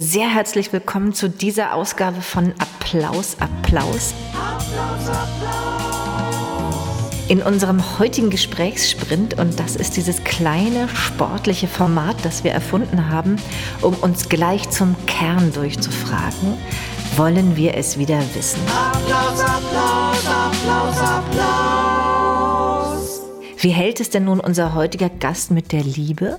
Sehr herzlich willkommen zu dieser Ausgabe von Applaus, Applaus. In unserem heutigen Gesprächssprint, und das ist dieses kleine sportliche Format, das wir erfunden haben, um uns gleich zum Kern durchzufragen, wollen wir es wieder wissen. Applaus, Applaus, Applaus, Applaus. Wie hält es denn nun unser heutiger Gast mit der Liebe?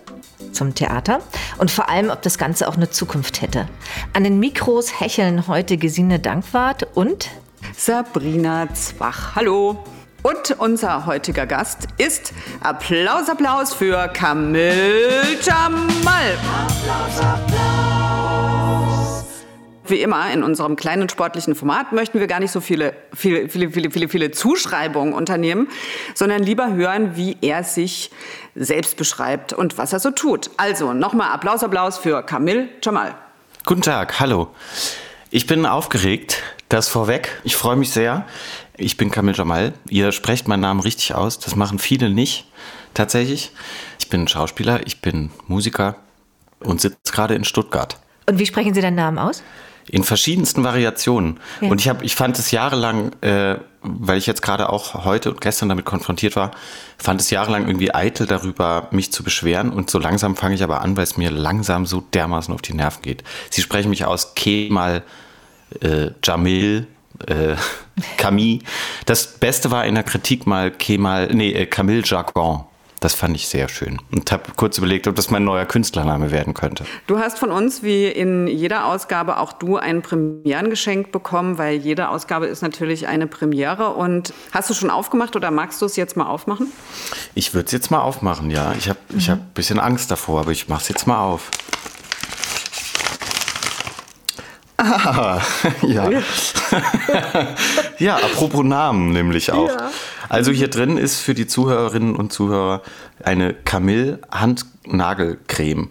Zum Theater und vor allem, ob das Ganze auch eine Zukunft hätte. An den Mikros hecheln heute Gesine Dankwart und Sabrina Zwach. Hallo. Und unser heutiger Gast ist Applaus, Applaus für Kamil Jamal. Applaus, Applaus. Wie immer in unserem kleinen sportlichen Format möchten wir gar nicht so viele, viele, viele, viele, viele, viele Zuschreibungen unternehmen, sondern lieber hören, wie er sich selbst beschreibt und was er so tut. Also nochmal Applaus, Applaus für Kamil Jamal. Guten Tag, hallo. Ich bin aufgeregt, das vorweg. Ich freue mich sehr. Ich bin Kamil Jamal. Ihr sprecht meinen Namen richtig aus. Das machen viele nicht, tatsächlich. Ich bin Schauspieler, ich bin Musiker und sitze gerade in Stuttgart. Und wie sprechen Sie deinen Namen aus? In verschiedensten Variationen. Ja. Und ich, hab, ich fand es jahrelang, äh, weil ich jetzt gerade auch heute und gestern damit konfrontiert war, fand es jahrelang irgendwie eitel darüber, mich zu beschweren. Und so langsam fange ich aber an, weil es mir langsam so dermaßen auf die Nerven geht. Sie sprechen mich aus Kemal, äh, Jamil, äh, Camille. Das Beste war in der Kritik mal Kemal, nee, äh, Camille Jargon. Das fand ich sehr schön und habe kurz überlegt, ob das mein neuer Künstlername werden könnte. Du hast von uns, wie in jeder Ausgabe, auch du ein Premierengeschenk bekommen, weil jede Ausgabe ist natürlich eine Premiere. Und hast du schon aufgemacht oder magst du es jetzt mal aufmachen? Ich würde es jetzt mal aufmachen, ja. Ich habe mhm. hab ein bisschen Angst davor, aber ich mache es jetzt mal auf. Ah, ja. ja, apropos Namen nämlich auch. Ja. Also hier drin ist für die Zuhörerinnen und Zuhörer eine Camille-Handnagelcreme.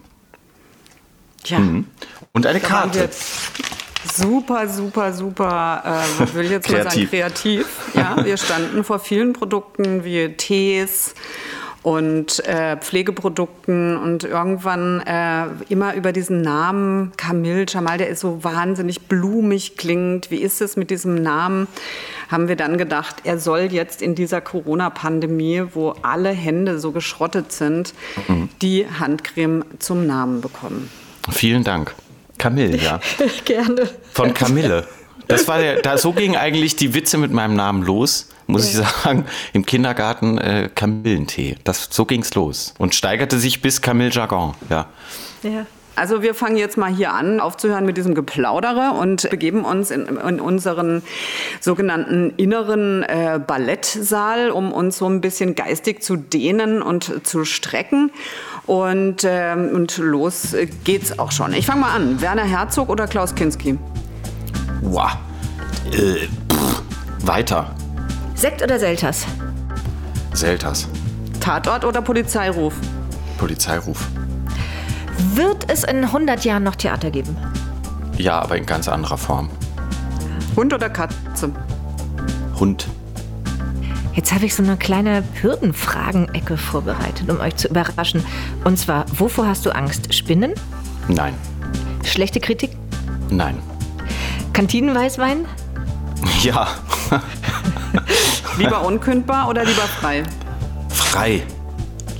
Ja. Mhm. Und eine Karte. Super, super, super, äh, will ich jetzt mal sagen, kreativ. Ja, wir standen vor vielen Produkten wie Tees und äh, Pflegeprodukten und irgendwann äh, immer über diesen Namen Camille Jamal, der ist so wahnsinnig blumig klingt. Wie ist es mit diesem Namen? Haben wir dann gedacht, er soll jetzt in dieser Corona-Pandemie, wo alle Hände so geschrottet sind, mhm. die Handcreme zum Namen bekommen. Vielen Dank. Camille, ja. Gerne. Von Camille. Das war der, da, so gingen eigentlich die Witze mit meinem Namen los muss ja. ich sagen, im Kindergarten äh, Kamillentee. Das, so ging's los. Und steigerte sich bis Camille Jargon, ja. Ja. Also wir fangen jetzt mal hier an, aufzuhören mit diesem Geplaudere und begeben uns in, in unseren sogenannten inneren äh, Ballettsaal, um uns so ein bisschen geistig zu dehnen und zu strecken. Und, ähm, und los geht's auch schon. Ich fange mal an. Werner Herzog oder Klaus Kinski? Wow. Äh, pff, weiter. Sekt oder Selters? Selters. Tatort oder Polizeiruf? Polizeiruf. Wird es in 100 Jahren noch Theater geben? Ja, aber in ganz anderer Form. Hund oder Katze? Hund. Jetzt habe ich so eine kleine Hürdenfragen-Ecke vorbereitet, um euch zu überraschen. Und zwar, wovor hast du Angst? Spinnen? Nein. Schlechte Kritik? Nein. Kantinenweißwein? Ja. lieber unkündbar oder lieber frei? Frei.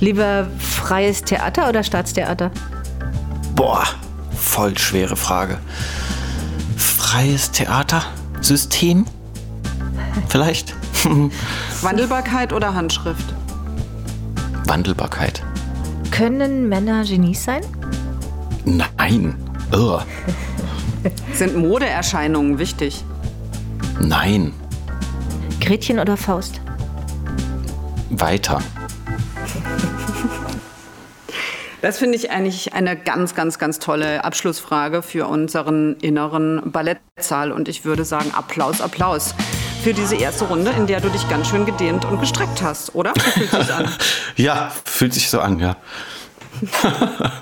Lieber freies Theater oder Staatstheater? Boah, voll schwere Frage. Freies Theater? System? Vielleicht? Wandelbarkeit oder Handschrift? Wandelbarkeit. Können Männer Genies sein? Nein. Ugh. Sind Modeerscheinungen wichtig? Nein. Gretchen oder Faust? Weiter. Das finde ich eigentlich eine ganz, ganz, ganz tolle Abschlussfrage für unseren inneren Ballettsaal. Und ich würde sagen, Applaus, Applaus für diese erste Runde, in der du dich ganz schön gedehnt und gestreckt hast, oder? Fühlt sich an? ja, fühlt sich so an, ja.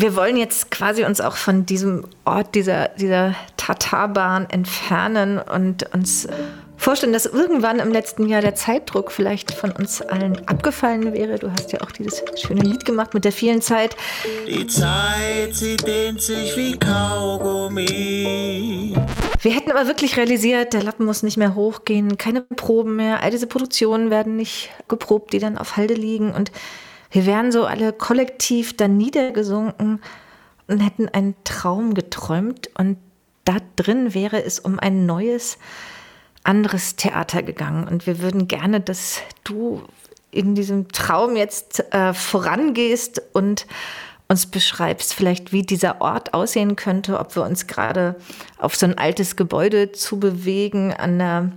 Wir wollen jetzt quasi uns auch von diesem Ort, dieser, dieser Tatarbahn entfernen und uns vorstellen, dass irgendwann im letzten Jahr der Zeitdruck vielleicht von uns allen abgefallen wäre. Du hast ja auch dieses schöne Lied gemacht mit der vielen Zeit. Die Zeit, sie dehnt sich wie Kaugummi. Wir hätten aber wirklich realisiert, der Lappen muss nicht mehr hochgehen, keine Proben mehr, all diese Produktionen werden nicht geprobt, die dann auf Halde liegen und wir wären so alle kollektiv dann niedergesunken und hätten einen Traum geträumt und da drin wäre es um ein neues, anderes Theater gegangen. Und wir würden gerne, dass du in diesem Traum jetzt äh, vorangehst und uns beschreibst, vielleicht wie dieser Ort aussehen könnte, ob wir uns gerade auf so ein altes Gebäude zu bewegen an der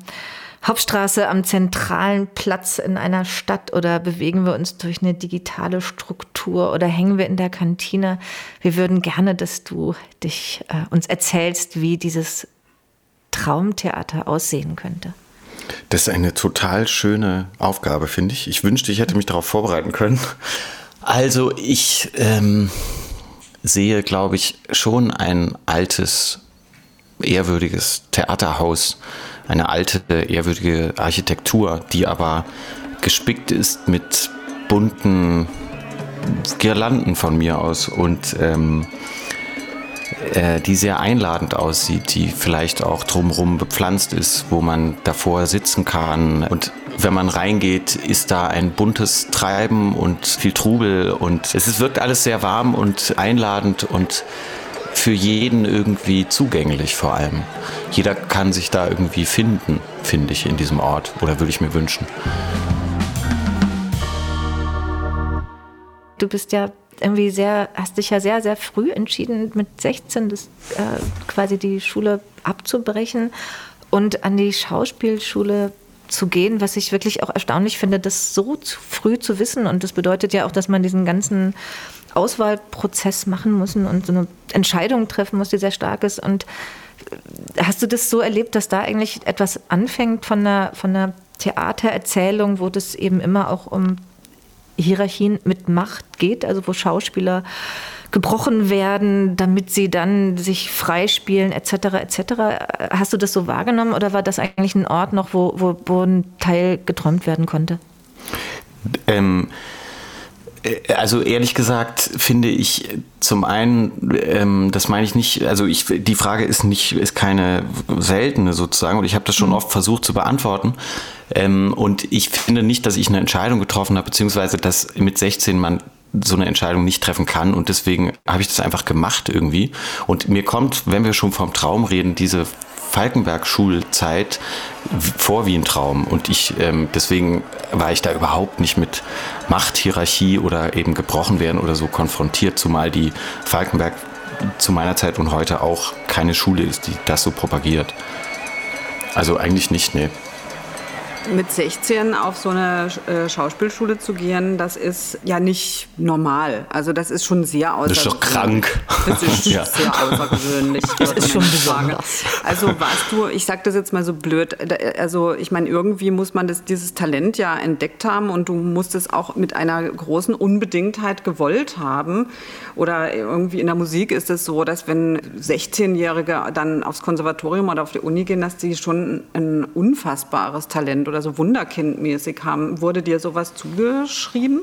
Hauptstraße am zentralen Platz in einer Stadt oder bewegen wir uns durch eine digitale Struktur oder hängen wir in der Kantine. Wir würden gerne, dass du dich äh, uns erzählst, wie dieses Traumtheater aussehen könnte. Das ist eine total schöne Aufgabe, finde ich. Ich wünschte, ich hätte mich darauf vorbereiten können. Also ich ähm, sehe, glaube ich, schon ein altes, ehrwürdiges Theaterhaus eine alte, ehrwürdige Architektur, die aber gespickt ist mit bunten Girlanden von mir aus und ähm, äh, die sehr einladend aussieht, die vielleicht auch drumherum bepflanzt ist, wo man davor sitzen kann. Und wenn man reingeht, ist da ein buntes Treiben und viel Trubel und es wirkt alles sehr warm und einladend und für jeden irgendwie zugänglich vor allem. Jeder kann sich da irgendwie finden, finde ich, in diesem Ort oder würde ich mir wünschen. Du bist ja irgendwie sehr, hast dich ja sehr, sehr früh entschieden, mit 16 das, äh, quasi die Schule abzubrechen und an die Schauspielschule zu gehen, was ich wirklich auch erstaunlich finde, das so zu früh zu wissen. Und das bedeutet ja auch, dass man diesen ganzen Auswahlprozess machen muss und so eine Entscheidung treffen muss, die sehr stark ist. Und hast du das so erlebt, dass da eigentlich etwas anfängt von einer, von einer Theatererzählung, wo das eben immer auch um Hierarchien mit Macht geht, also wo Schauspieler gebrochen werden, damit sie dann sich freispielen, etc. etc. Hast du das so wahrgenommen oder war das eigentlich ein Ort noch, wo, wo, wo ein Teil geträumt werden konnte? Ähm, äh, also ehrlich gesagt finde ich zum einen, ähm, das meine ich nicht, also ich, die Frage ist nicht, ist keine seltene sozusagen und ich habe das schon mhm. oft versucht zu beantworten ähm, und ich finde nicht, dass ich eine Entscheidung getroffen habe, beziehungsweise dass mit 16 man so eine Entscheidung nicht treffen kann und deswegen habe ich das einfach gemacht irgendwie und mir kommt, wenn wir schon vom Traum reden, diese Falkenberg-Schulzeit vor wie ein Traum. Und ich, ähm, deswegen war ich da überhaupt nicht mit Machthierarchie oder eben gebrochen werden oder so konfrontiert, zumal die Falkenberg zu meiner Zeit und heute auch keine Schule ist, die das so propagiert. Also eigentlich nicht, nee mit 16 auf so eine äh, Schauspielschule zu gehen, das ist ja nicht normal. Also das ist schon sehr außergewöhnlich. Das ist doch krank. Das ist ja. sehr außergewöhnlich. Das ist schon besonders. Also warst du, ich sage das jetzt mal so blöd, also ich meine, irgendwie muss man das, dieses Talent ja entdeckt haben und du musst es auch mit einer großen Unbedingtheit gewollt haben. Oder irgendwie in der Musik ist es so, dass wenn 16-Jährige dann aufs Konservatorium oder auf die Uni gehen, dass die schon ein unfassbares Talent oder so wunderkindmäßig haben. Wurde dir sowas zugeschrieben?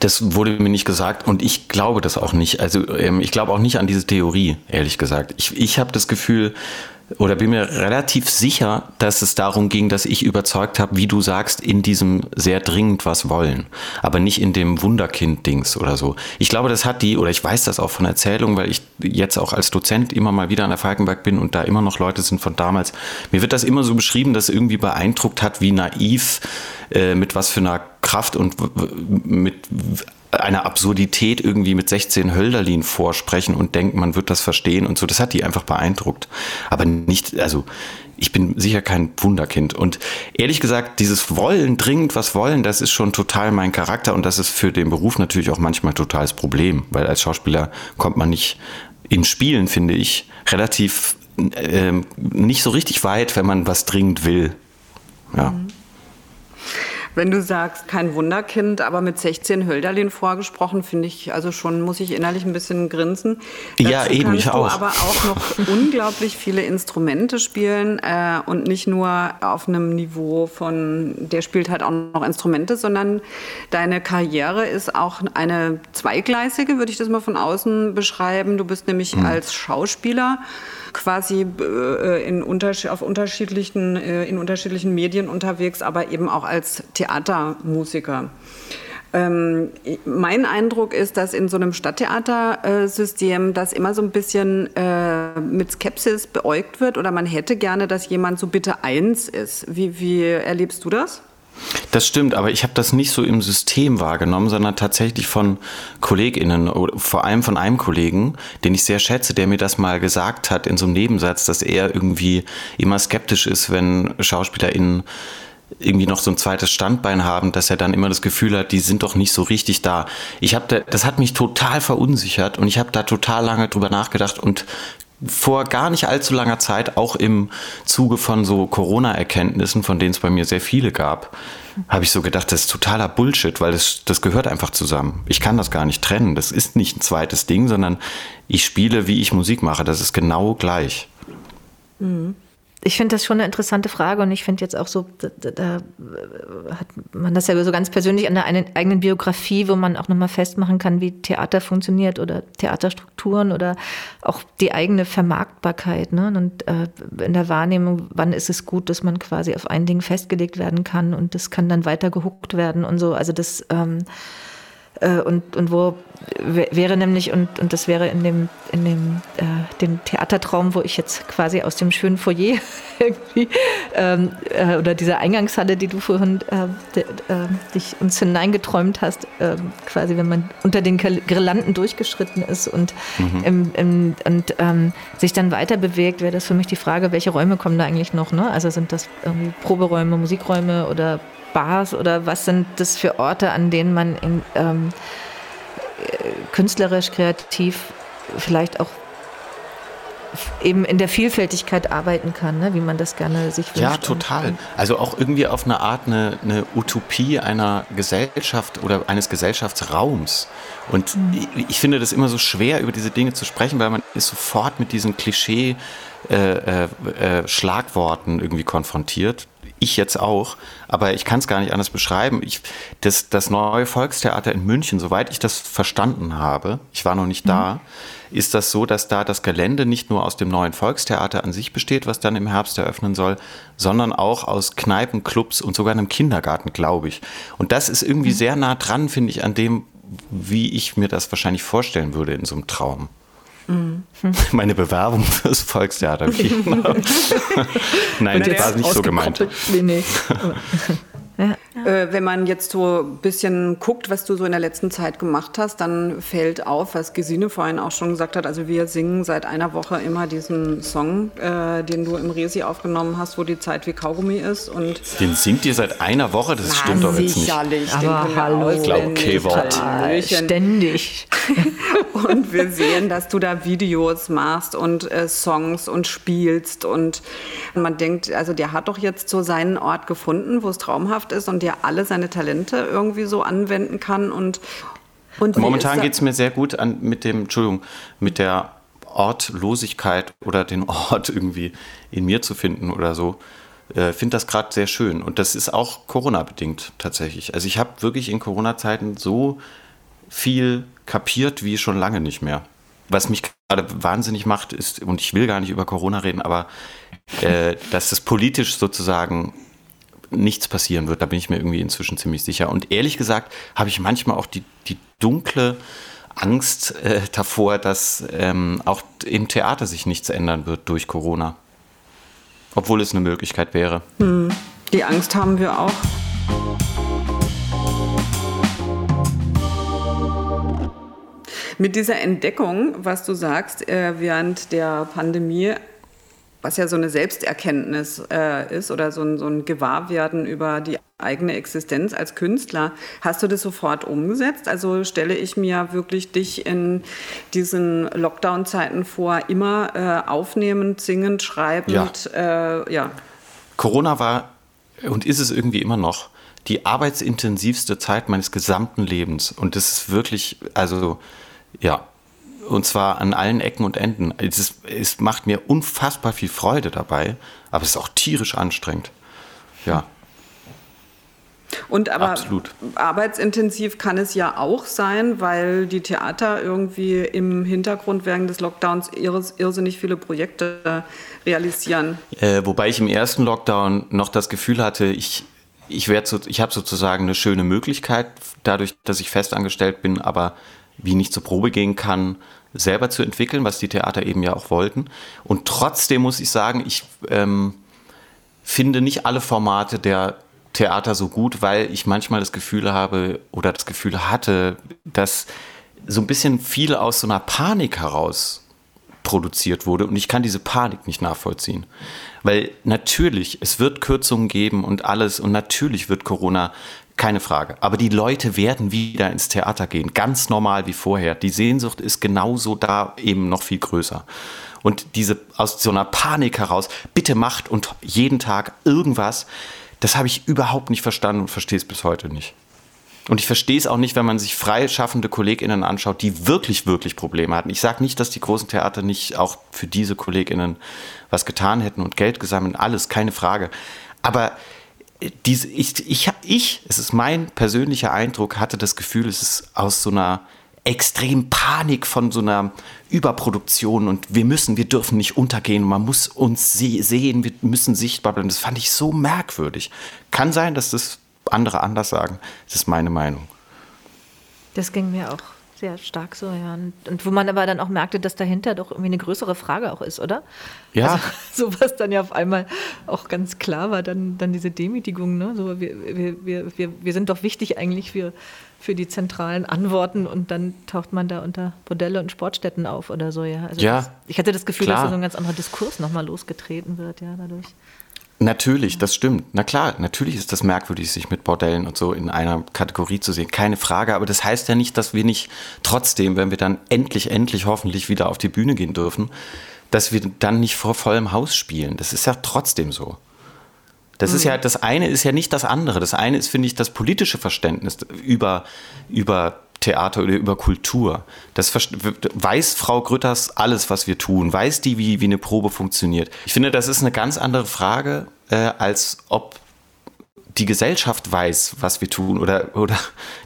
Das wurde mir nicht gesagt und ich glaube das auch nicht. Also ähm, ich glaube auch nicht an diese Theorie, ehrlich gesagt. Ich, ich habe das Gefühl, oder bin mir relativ sicher, dass es darum ging, dass ich überzeugt habe, wie du sagst, in diesem sehr dringend was wollen, aber nicht in dem Wunderkind-Dings oder so. Ich glaube, das hat die, oder ich weiß das auch von Erzählungen, weil ich jetzt auch als Dozent immer mal wieder an der Falkenberg bin und da immer noch Leute sind von damals. Mir wird das immer so beschrieben, dass es irgendwie beeindruckt hat, wie naiv, äh, mit was für einer Kraft und mit einer Absurdität irgendwie mit 16 Hölderlin vorsprechen und denken, man wird das verstehen und so. Das hat die einfach beeindruckt. Aber nicht, also ich bin sicher kein Wunderkind. Und ehrlich gesagt, dieses Wollen, dringend was wollen, das ist schon total mein Charakter und das ist für den Beruf natürlich auch manchmal totales Problem, weil als Schauspieler kommt man nicht im Spielen, finde ich, relativ äh, nicht so richtig weit, wenn man was dringend will. Ja. Mhm. Wenn du sagst, kein Wunderkind, aber mit 16 Hölderlin vorgesprochen, finde ich, also schon muss ich innerlich ein bisschen grinsen. Ja, Dazu eben, ich auch. aber auch noch unglaublich viele Instrumente spielen äh, und nicht nur auf einem Niveau von, der spielt halt auch noch Instrumente, sondern deine Karriere ist auch eine zweigleisige, würde ich das mal von außen beschreiben. Du bist nämlich mhm. als Schauspieler quasi äh, in unterschied auf unterschiedlichen, äh, in unterschiedlichen Medien unterwegs, aber eben auch als Theatermusiker. Ähm, mein Eindruck ist, dass in so einem Stadttheatersystem das immer so ein bisschen äh, mit Skepsis beäugt wird oder man hätte gerne, dass jemand so bitte eins ist. Wie, wie erlebst du das? Das stimmt, aber ich habe das nicht so im System wahrgenommen, sondern tatsächlich von KollegInnen, vor allem von einem Kollegen, den ich sehr schätze, der mir das mal gesagt hat in so einem Nebensatz, dass er irgendwie immer skeptisch ist, wenn SchauspielerInnen irgendwie noch so ein zweites Standbein haben, dass er dann immer das Gefühl hat, die sind doch nicht so richtig da. Ich habe da, das hat mich total verunsichert und ich habe da total lange drüber nachgedacht und vor gar nicht allzu langer Zeit, auch im Zuge von so Corona-Erkenntnissen, von denen es bei mir sehr viele gab, habe ich so gedacht, das ist totaler Bullshit, weil das, das gehört einfach zusammen. Ich kann das gar nicht trennen. Das ist nicht ein zweites Ding, sondern ich spiele, wie ich Musik mache. Das ist genau gleich. Mhm ich finde das schon eine interessante Frage und ich finde jetzt auch so, da, da, hat man das ja so ganz persönlich an der eigenen Biografie, wo man auch nochmal festmachen kann, wie Theater funktioniert oder Theaterstrukturen oder auch die eigene Vermarktbarkeit. Ne? Und äh, in der Wahrnehmung, wann ist es gut, dass man quasi auf ein Ding festgelegt werden kann und das kann dann weiter gehuckt werden und so. Also das ähm, äh, und, und wo wäre nämlich, und, und das wäre in dem, in dem, äh, dem Theatertraum, wo ich jetzt quasi aus dem schönen Foyer irgendwie, ähm, äh, oder dieser Eingangshalle, die du vorhin äh, de, äh, dich uns hineingeträumt hast, äh, quasi, wenn man unter den Girlanden durchgeschritten ist und, mhm. im, im, und ähm, sich dann weiter bewegt, wäre das für mich die Frage, welche Räume kommen da eigentlich noch? Ne? Also sind das irgendwie Proberäume, Musikräume oder Bars oder was sind das für Orte, an denen man in, ähm, künstlerisch, kreativ vielleicht auch eben in der Vielfältigkeit arbeiten kann, ne? wie man das gerne sich wünscht. Ja, total. Also auch irgendwie auf eine Art eine, eine Utopie einer Gesellschaft oder eines Gesellschaftsraums. Und mhm. ich, ich, finde das immer so schwer, über diese Dinge zu sprechen, weil man ist sofort mit diesen Klischee äh, äh, äh irgendwie konfrontiert ich jetzt auch, aber ich kann es gar nicht anders beschreiben. Ich, das, das neue Volkstheater in München, soweit ich das verstanden habe, ich war noch nicht da, mhm. ist das so, dass da das Gelände nicht nur aus dem neuen Volkstheater an sich besteht, was dann im Herbst eröffnen soll, sondern auch aus Kneipen, Clubs und sogar einem Kindergarten, glaube ich. Und das ist irgendwie mhm. sehr nah dran, finde ich, an dem, wie ich mir das wahrscheinlich vorstellen würde in so einem Traum. Mhm. Meine Bewerbung fürs Volkstheater. Nein, das war nicht so gemeint. Nee, nee. Ja. Äh, wenn man jetzt so ein bisschen guckt, was du so in der letzten Zeit gemacht hast, dann fällt auf, was Gesine vorhin auch schon gesagt hat. Also wir singen seit einer Woche immer diesen Song, äh, den du im Resi aufgenommen hast, wo die Zeit wie Kaugummi ist. Und den singt ihr seit einer Woche? Das Na, stimmt doch jetzt nicht. Sicherlich. Aber hallo. Ich glaube, K-Wort. Ständig. und wir sehen, dass du da Videos machst und äh, Songs und spielst. Und man denkt, also der hat doch jetzt so seinen Ort gefunden, wo es traumhaft Kraft ist und der alle seine Talente irgendwie so anwenden kann. Und, und Momentan geht es mir sehr gut an, mit dem, Entschuldigung, mit der Ortlosigkeit oder den Ort irgendwie in mir zu finden oder so. Äh, finde das gerade sehr schön. Und das ist auch Corona-bedingt tatsächlich. Also ich habe wirklich in Corona-Zeiten so viel kapiert wie schon lange nicht mehr. Was mich gerade wahnsinnig macht, ist, und ich will gar nicht über Corona reden, aber äh, dass es politisch sozusagen nichts passieren wird. Da bin ich mir irgendwie inzwischen ziemlich sicher. Und ehrlich gesagt habe ich manchmal auch die, die dunkle Angst äh, davor, dass ähm, auch im Theater sich nichts ändern wird durch Corona. Obwohl es eine Möglichkeit wäre. Hm. Die Angst haben wir auch. Mit dieser Entdeckung, was du sagst, äh, während der Pandemie was ja so eine Selbsterkenntnis äh, ist oder so ein, so ein Gewahrwerden über die eigene Existenz als Künstler. Hast du das sofort umgesetzt? Also stelle ich mir wirklich dich in diesen Lockdown-Zeiten vor, immer äh, aufnehmend, singend, schreibend. Ja. Äh, ja. Corona war und ist es irgendwie immer noch die arbeitsintensivste Zeit meines gesamten Lebens. Und das ist wirklich, also ja, und zwar an allen Ecken und Enden. Es, ist, es macht mir unfassbar viel Freude dabei, aber es ist auch tierisch anstrengend. Ja. Und aber Absolut. arbeitsintensiv kann es ja auch sein, weil die Theater irgendwie im Hintergrund während des Lockdowns irrsinnig viele Projekte realisieren. Äh, wobei ich im ersten Lockdown noch das Gefühl hatte, ich, ich, so, ich habe sozusagen eine schöne Möglichkeit, dadurch, dass ich festangestellt bin, aber wie nicht zur Probe gehen kann, selber zu entwickeln, was die Theater eben ja auch wollten. Und trotzdem muss ich sagen, ich ähm, finde nicht alle Formate der Theater so gut, weil ich manchmal das Gefühl habe oder das Gefühl hatte, dass so ein bisschen viel aus so einer Panik heraus produziert wurde und ich kann diese Panik nicht nachvollziehen. Weil natürlich, es wird Kürzungen geben und alles und natürlich wird Corona keine Frage. Aber die Leute werden wieder ins Theater gehen, ganz normal wie vorher. Die Sehnsucht ist genauso da, eben noch viel größer. Und diese aus so einer Panik heraus, bitte macht und jeden Tag irgendwas, das habe ich überhaupt nicht verstanden und verstehe es bis heute nicht. Und ich verstehe es auch nicht, wenn man sich freischaffende KollegInnen anschaut, die wirklich, wirklich Probleme hatten. Ich sage nicht, dass die großen Theater nicht auch für diese KollegInnen was getan hätten und Geld gesammelt, alles, keine Frage. Aber diese, ich, ich, ich, es ist mein persönlicher Eindruck, hatte das Gefühl, es ist aus so einer extrem Panik von so einer Überproduktion und wir müssen, wir dürfen nicht untergehen, man muss uns sehen, wir müssen sichtbar bleiben. Das fand ich so merkwürdig. Kann sein, dass das andere anders sagen. Das ist meine Meinung. Das ging mir auch sehr stark so, ja. Und, und, wo man aber dann auch merkte, dass dahinter doch irgendwie eine größere Frage auch ist, oder? Ja. Also, so was dann ja auf einmal auch ganz klar war, dann, dann diese Demütigung, ne? So, wir, wir, wir, wir, wir sind doch wichtig eigentlich für, für die zentralen Antworten und dann taucht man da unter Bordelle und Sportstätten auf oder so, ja. Also ja das, ich hatte das Gefühl, klar. dass so ein ganz anderer Diskurs nochmal losgetreten wird, ja, dadurch. Natürlich, das stimmt. Na klar, natürlich ist das merkwürdig, sich mit Bordellen und so in einer Kategorie zu sehen. Keine Frage. Aber das heißt ja nicht, dass wir nicht trotzdem, wenn wir dann endlich, endlich hoffentlich wieder auf die Bühne gehen dürfen, dass wir dann nicht vor vollem Haus spielen. Das ist ja trotzdem so. Das mhm. ist ja, das eine ist ja nicht das andere. Das eine ist, finde ich, das politische Verständnis über, über Theater oder über Kultur. Das weiß Frau Grütters alles, was wir tun? Weiß die, wie, wie eine Probe funktioniert? Ich finde, das ist eine ganz andere Frage, äh, als ob die Gesellschaft weiß, was wir tun oder, oder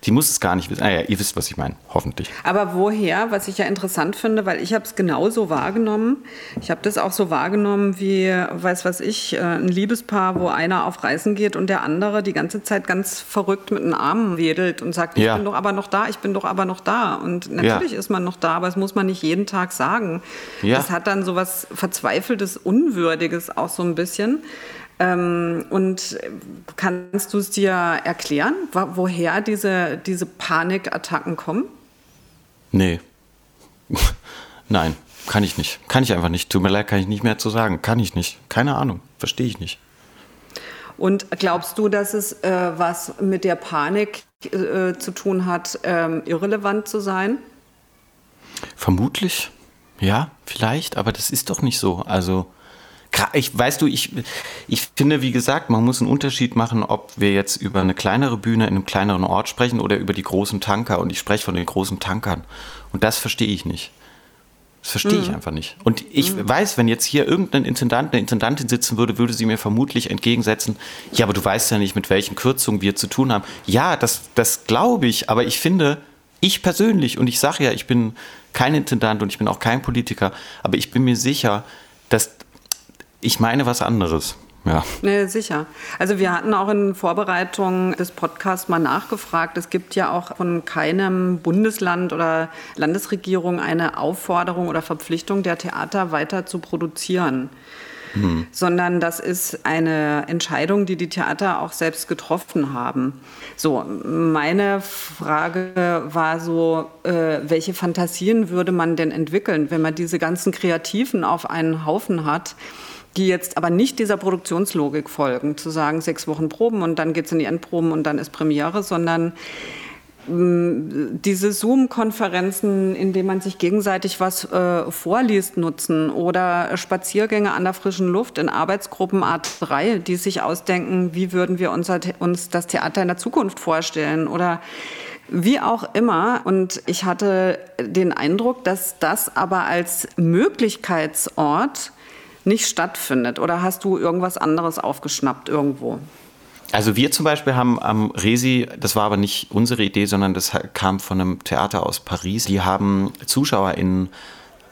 die muss es gar nicht wissen. Naja, ah ihr wisst, was ich meine, hoffentlich. Aber woher, was ich ja interessant finde, weil ich habe es genauso wahrgenommen. Ich habe das auch so wahrgenommen wie, weiß was ich, äh, ein Liebespaar, wo einer auf Reisen geht und der andere die ganze Zeit ganz verrückt mit den Armen wedelt und sagt, ich ja. bin doch aber noch da, ich bin doch aber noch da. Und natürlich ja. ist man noch da, aber das muss man nicht jeden Tag sagen. Ja. Das hat dann so was Verzweifeltes, Unwürdiges auch so ein bisschen. Ähm, und kannst du es dir erklären, woher diese, diese Panikattacken kommen? Nee. Nein, kann ich nicht. Kann ich einfach nicht. Tut mir leid, kann ich nicht mehr zu sagen. Kann ich nicht. Keine Ahnung. Verstehe ich nicht. Und glaubst du, dass es äh, was mit der Panik äh, zu tun hat, ähm, irrelevant zu sein? Vermutlich. Ja, vielleicht, aber das ist doch nicht so. Also ich, weißt du, ich, ich finde, wie gesagt, man muss einen Unterschied machen, ob wir jetzt über eine kleinere Bühne in einem kleineren Ort sprechen oder über die großen Tanker. Und ich spreche von den großen Tankern. Und das verstehe ich nicht. Das verstehe ich mhm. einfach nicht. Und ich mhm. weiß, wenn jetzt hier irgendein Intendant, eine Intendantin sitzen würde, würde sie mir vermutlich entgegensetzen, ja, aber du weißt ja nicht, mit welchen Kürzungen wir zu tun haben. Ja, das, das glaube ich, aber ich finde, ich persönlich, und ich sage ja, ich bin kein Intendant und ich bin auch kein Politiker, aber ich bin mir sicher, ich meine was anderes. Ja. Nee, sicher. Also wir hatten auch in Vorbereitung des Podcasts mal nachgefragt. Es gibt ja auch von keinem Bundesland oder Landesregierung eine Aufforderung oder Verpflichtung der Theater weiter zu produzieren. Mhm. Sondern das ist eine Entscheidung, die die Theater auch selbst getroffen haben. So, meine Frage war so, äh, welche Fantasien würde man denn entwickeln, wenn man diese ganzen Kreativen auf einen Haufen hat? Die jetzt aber nicht dieser Produktionslogik folgen, zu sagen, sechs Wochen Proben und dann geht es in die Endproben und dann ist Premiere, sondern diese Zoom-Konferenzen, in denen man sich gegenseitig was äh, vorliest, nutzen oder Spaziergänge an der frischen Luft in Arbeitsgruppen Art 3, die sich ausdenken, wie würden wir unser, uns das Theater in der Zukunft vorstellen oder wie auch immer. Und ich hatte den Eindruck, dass das aber als Möglichkeitsort nicht stattfindet. Oder hast du irgendwas anderes aufgeschnappt irgendwo? Also wir zum Beispiel haben am Resi, das war aber nicht unsere Idee, sondern das kam von einem Theater aus Paris, die haben ZuschauerInnen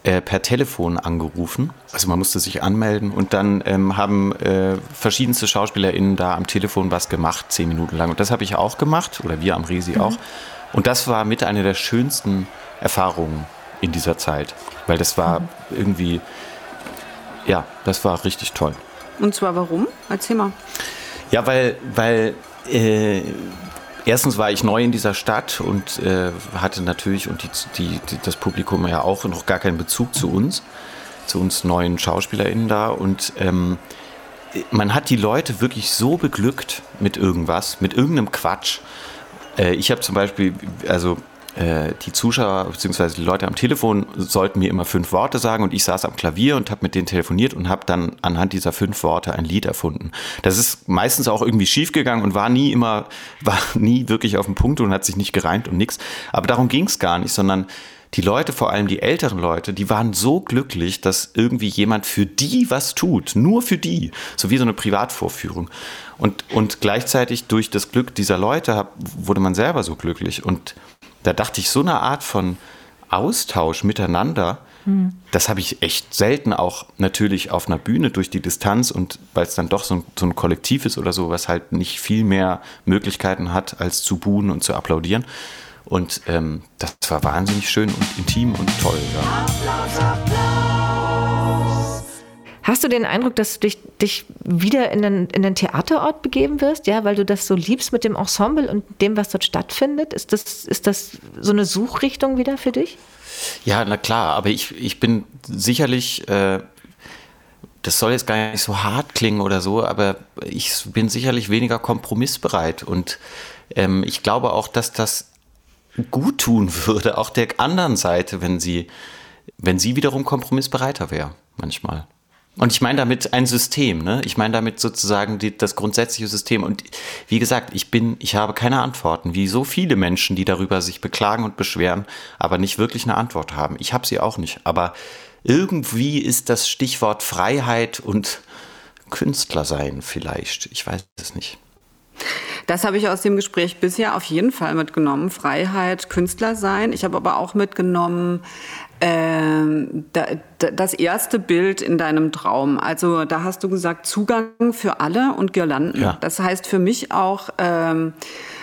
äh, per Telefon angerufen. Also man musste sich anmelden und dann ähm, haben äh, verschiedenste SchauspielerInnen da am Telefon was gemacht, zehn Minuten lang. Und das habe ich auch gemacht, oder wir am Resi mhm. auch. Und das war mit einer der schönsten Erfahrungen in dieser Zeit, weil das war mhm. irgendwie, ja, das war richtig toll. Und zwar warum? Erzähl mal. Ja, weil, weil äh, erstens war ich neu in dieser Stadt und äh, hatte natürlich und die, die, die, das Publikum ja auch noch gar keinen Bezug zu uns, zu uns neuen SchauspielerInnen da. Und ähm, man hat die Leute wirklich so beglückt mit irgendwas, mit irgendeinem Quatsch. Äh, ich habe zum Beispiel, also äh, die Zuschauer bzw. die Leute am Telefon sollten mir immer fünf Worte sagen und ich saß am Klavier und habe mit denen telefoniert und habe dann anhand dieser fünf Worte ein Lied erfunden. Das ist meistens auch irgendwie schiefgegangen und war nie immer, war nie wirklich auf dem Punkt und hat sich nicht gereimt und nichts. Aber darum ging es gar nicht, sondern die Leute, vor allem die älteren Leute, die waren so glücklich, dass irgendwie jemand für die was tut, nur für die, so wie so eine Privatvorführung. Und, und gleichzeitig durch das Glück dieser Leute wurde man selber so glücklich. Und da dachte ich, so eine Art von Austausch miteinander, mhm. das habe ich echt selten auch natürlich auf einer Bühne durch die Distanz und weil es dann doch so ein, so ein, Kollektiv ist oder so, was halt nicht viel mehr Möglichkeiten hat, als zu buhen und zu applaudieren. Und ähm, das war wahnsinnig schön und intim und toll. Ja. Applaus, Applaus. Hast du den Eindruck, dass du dich, dich wieder in den, in den Theaterort begeben wirst, ja, weil du das so liebst mit dem Ensemble und dem, was dort stattfindet? Ist das, ist das so eine Suchrichtung wieder für dich? Ja, na klar, aber ich, ich bin sicherlich, äh, das soll jetzt gar nicht so hart klingen oder so, aber ich bin sicherlich weniger kompromissbereit und ähm, ich glaube auch, dass das gut tun würde, auch der anderen Seite, wenn sie, wenn sie wiederum kompromissbereiter wäre, manchmal. Und ich meine damit ein System, ne? Ich meine damit sozusagen die, das grundsätzliche System. Und wie gesagt, ich bin, ich habe keine Antworten, wie so viele Menschen, die darüber sich beklagen und beschweren, aber nicht wirklich eine Antwort haben. Ich habe sie auch nicht. Aber irgendwie ist das Stichwort Freiheit und Künstler sein vielleicht. Ich weiß es nicht. Das habe ich aus dem Gespräch bisher auf jeden Fall mitgenommen. Freiheit, Künstler sein. Ich habe aber auch mitgenommen, ähm, da, da, das erste Bild in deinem Traum. Also da hast du gesagt, Zugang für alle und Girlanden. Ja. Das heißt für mich auch ähm,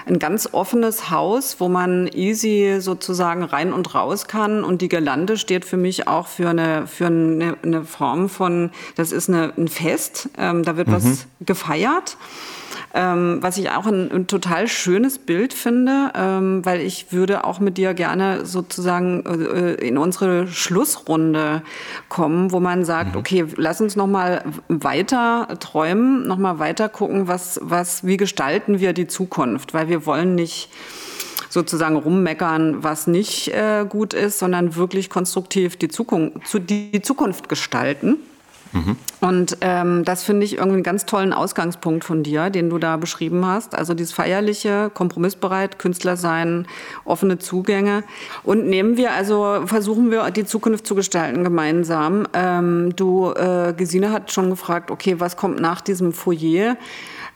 ein ganz offenes Haus, wo man easy sozusagen rein und raus kann. Und die Girlande steht für mich auch für eine, für eine, eine Form von, das ist eine, ein Fest, ähm, da wird mhm. was gefeiert. Ähm, was ich auch ein, ein, total schönes Bild finde, ähm, weil ich würde auch mit dir gerne sozusagen äh, in unsere Schlussrunde kommen, wo man sagt, mhm. okay, lass uns noch mal weiter träumen, noch mal weiter gucken, was, was, wie gestalten wir die Zukunft, weil wir wollen nicht sozusagen rummeckern, was nicht äh, gut ist, sondern wirklich konstruktiv die Zukunft, zu, die Zukunft gestalten. Mhm. Und ähm, das finde ich irgendwie einen ganz tollen Ausgangspunkt von dir, den du da beschrieben hast. Also dieses feierliche, kompromissbereit, Künstler sein, offene Zugänge. Und nehmen wir also, versuchen wir die Zukunft zu gestalten gemeinsam. Ähm, du, äh, Gesine hat schon gefragt, okay, was kommt nach diesem Foyer?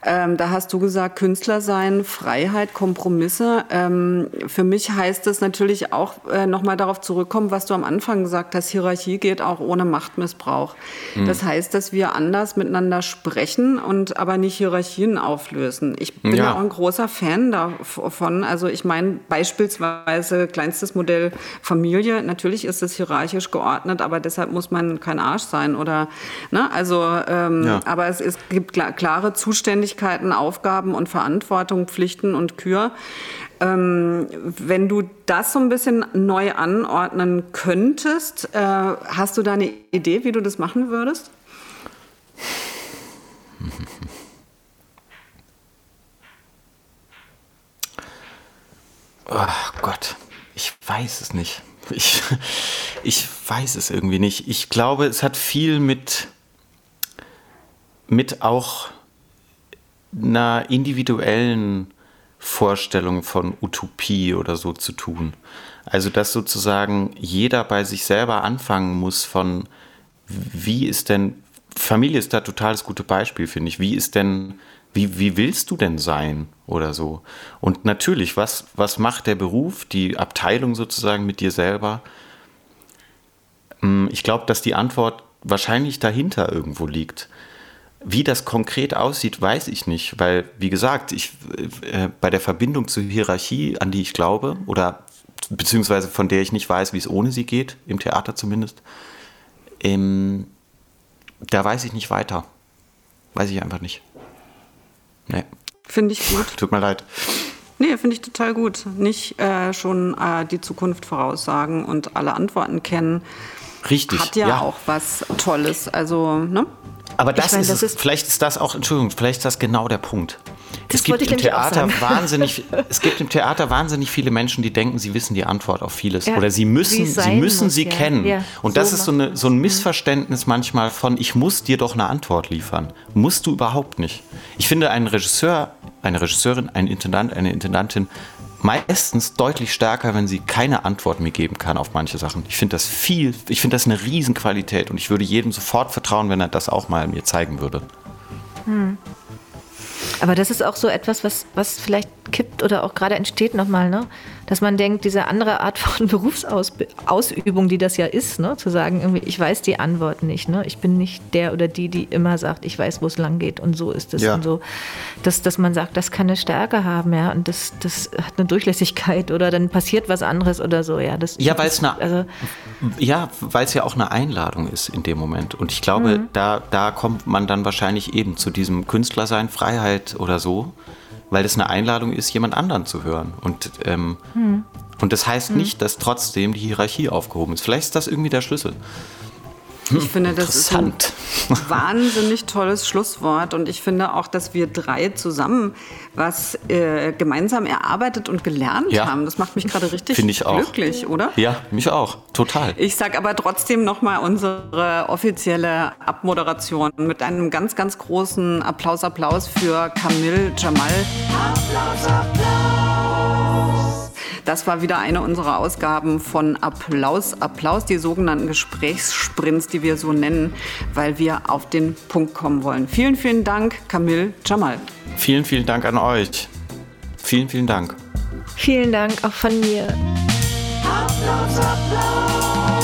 Ähm, da hast du gesagt, Künstler sein, Freiheit, Kompromisse. Ähm, für mich heißt es natürlich auch äh, nochmal darauf zurückkommen, was du am Anfang gesagt hast, Hierarchie geht auch ohne Machtmissbrauch. Mhm. Das heißt, dass wir anders miteinander sprechen und aber nicht Hierarchien auflösen. Ich bin ja auch ein großer Fan davon. Also ich meine beispielsweise kleinstes Modell Familie. Natürlich ist es hierarchisch geordnet, aber deshalb muss man kein Arsch sein oder, ne? Also, ähm, ja. aber es, es gibt klare Zustände Zuständigkeiten, Aufgaben und Verantwortung, Pflichten und Kür. Ähm, wenn du das so ein bisschen neu anordnen könntest, äh, hast du da eine Idee, wie du das machen würdest? Oh Gott, ich weiß es nicht. Ich, ich weiß es irgendwie nicht. Ich glaube, es hat viel mit, mit auch einer individuellen Vorstellung von Utopie oder so zu tun. Also, dass sozusagen jeder bei sich selber anfangen muss von, wie ist denn, Familie ist da total das gute Beispiel, finde ich. Wie ist denn, wie, wie willst du denn sein oder so? Und natürlich, was, was macht der Beruf, die Abteilung sozusagen mit dir selber? Hm, ich glaube, dass die Antwort wahrscheinlich dahinter irgendwo liegt. Wie das konkret aussieht, weiß ich nicht, weil, wie gesagt, ich äh, bei der Verbindung zur Hierarchie, an die ich glaube, oder beziehungsweise von der ich nicht weiß, wie es ohne sie geht, im Theater zumindest, ähm, da weiß ich nicht weiter. Weiß ich einfach nicht. Nee. Finde ich gut. Tut mir leid. Nee, finde ich total gut. Nicht äh, schon äh, die Zukunft voraussagen und alle Antworten kennen. Richtig. Hat ja, ja. auch was Tolles. Also, ne? Aber das, meine, ist, das ist, vielleicht ist das auch, Entschuldigung, vielleicht ist das genau der Punkt. Das es gibt im Theater wahnsinnig, es gibt im Theater wahnsinnig viele Menschen, die denken, sie wissen die Antwort auf vieles ja, oder sie müssen, sie müssen muss, sie ja. kennen. Ja, und so das ist so, eine, so ein Missverständnis manchmal von, ich muss dir doch eine Antwort liefern. Musst du überhaupt nicht. Ich finde, ein Regisseur, eine Regisseurin, ein Intendant, eine Intendantin meistens deutlich stärker, wenn sie keine Antwort mir geben kann auf manche Sachen. Ich finde das viel, ich finde das eine Riesenqualität und ich würde jedem sofort vertrauen, wenn er das auch mal mir zeigen würde. Hm. Aber das ist auch so etwas, was, was vielleicht kippt oder auch gerade entsteht nochmal, ne? Dass man denkt, diese andere Art von Berufsausübung, die das ja ist, ne? zu sagen, irgendwie, ich weiß die Antwort nicht. Ne? Ich bin nicht der oder die, die immer sagt, ich weiß, wo es lang geht und so ist es ja. und so. Dass, dass man sagt, das kann eine Stärke haben, ja, und das, das hat eine Durchlässigkeit oder dann passiert was anderes oder so, ja. Das, ja, weil es also, ja, ja auch eine Einladung ist in dem Moment. Und ich glaube, mhm. da, da kommt man dann wahrscheinlich eben zu diesem Künstlersein, Freiheit oder so weil das eine Einladung ist, jemand anderen zu hören. Und, ähm, hm. und das heißt hm. nicht, dass trotzdem die Hierarchie aufgehoben ist. Vielleicht ist das irgendwie der Schlüssel. Ich finde, das ist ein wahnsinnig tolles Schlusswort und ich finde auch, dass wir drei zusammen was äh, gemeinsam erarbeitet und gelernt ja. haben. Das macht mich gerade richtig ich glücklich, auch. oder? Ja, mich auch, total. Ich sage aber trotzdem nochmal unsere offizielle Abmoderation mit einem ganz, ganz großen Applaus, Applaus für Camille Jamal. Applaus, Applaus. Das war wieder eine unserer Ausgaben von Applaus, Applaus, die sogenannten Gesprächssprints, die wir so nennen, weil wir auf den Punkt kommen wollen. Vielen, vielen Dank, Camille Jamal. Vielen, vielen Dank an euch. Vielen, vielen Dank. Vielen Dank auch von mir. Applaus, Applaus.